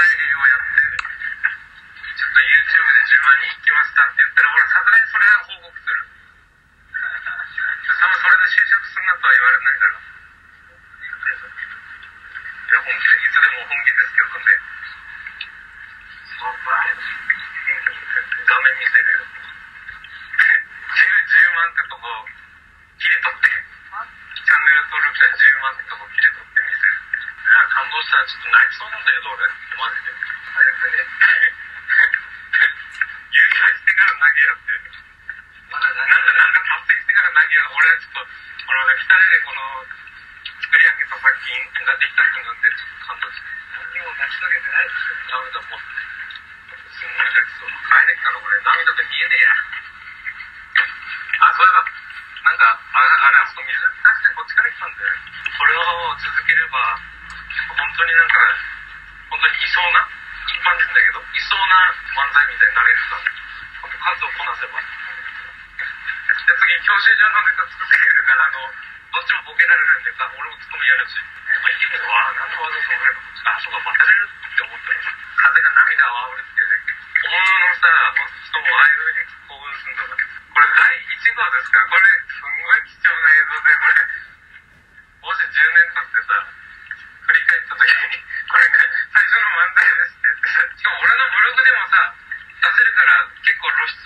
をやって、ちょっと YouTube で10万人行きましたって言ったら、俺さすがにそれは報告する。多分それで就職するなとは言われないから。いや、本気で、いつでも本気ですけどね。画面見せるよ。10, 10万ってとこ切り取って、チャンネル登録者10万ってとこ切り取ってや、感動したらちょっと泣きそうなんだけど、俺。マジで。早くね。優勝してから投げやって。まだなんか、なんか達成してから投げや。俺はちょっと、このね、二人でこの、作り上げた作品ができたってなって、ちょっと感動して。何も成し遂げてないですよ。ダメだ、もう。すごい泣きそう。帰れっから俺、涙で見えねえや。あ、そういえば、なんか、あれ、あれ、あそこ水出してこっちから来たんで、これを続ければ、当になんか、本当にいそうな、一般人だけど、いそうな漫才みたいになれるから、本当数をこなせば。で、次、教習所のネタ作ってくれるから、あの、どっちもボケられるんでさ、俺もツッコミやるし。あ、いけるわ、なんでわざわざ俺が、あ、そうか、バタれるって思ったら、風が涙を煽るっていうね。本物のさ、人もああいう風に興奮す。るんだから。これ第1号です。から、これ、す。んごい貴重な映像で、これ、ブログでもさ出せるから結構露出